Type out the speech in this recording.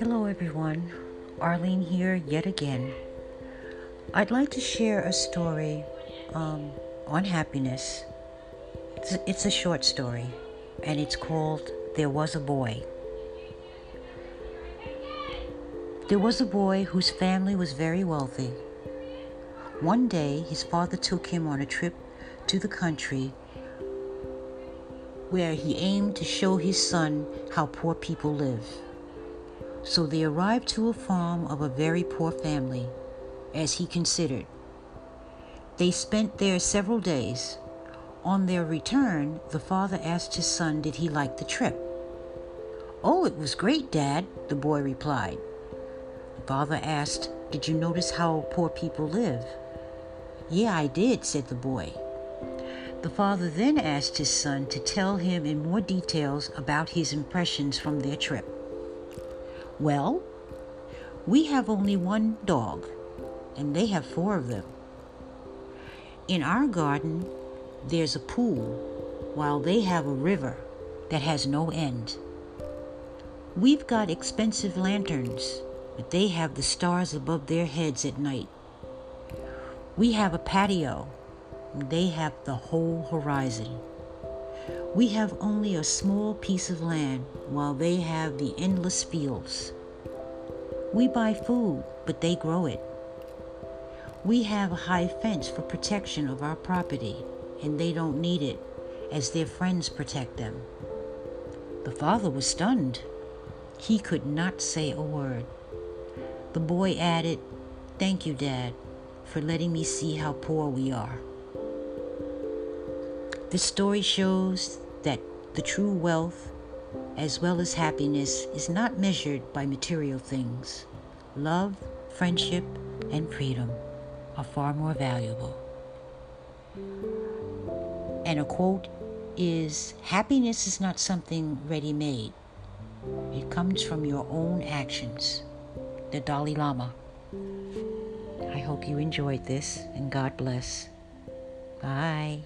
Hello, everyone. Arlene here yet again. I'd like to share a story um, on happiness. It's it's a short story, and it's called There Was a Boy. There was a boy whose family was very wealthy. One day, his father took him on a trip to the country where he aimed to show his son how poor people live. So they arrived to a farm of a very poor family, as he considered. They spent there several days. On their return, the father asked his son did he like the trip. Oh, it was great, Dad, the boy replied. The father asked, Did you notice how poor people live? Yeah, I did, said the boy. The father then asked his son to tell him in more details about his impressions from their trip. Well, we have only one dog, and they have four of them. In our garden, there's a pool, while they have a river that has no end. We've got expensive lanterns, but they have the stars above their heads at night. We have a patio, they have the whole horizon. We have only a small piece of land while they have the endless fields. We buy food, but they grow it. We have a high fence for protection of our property, and they don't need it, as their friends protect them. The father was stunned. He could not say a word. The boy added, Thank you, Dad, for letting me see how poor we are. This story shows that the true wealth, as well as happiness, is not measured by material things. Love, friendship, and freedom are far more valuable. And a quote is Happiness is not something ready made, it comes from your own actions. The Dalai Lama. I hope you enjoyed this and God bless. Bye.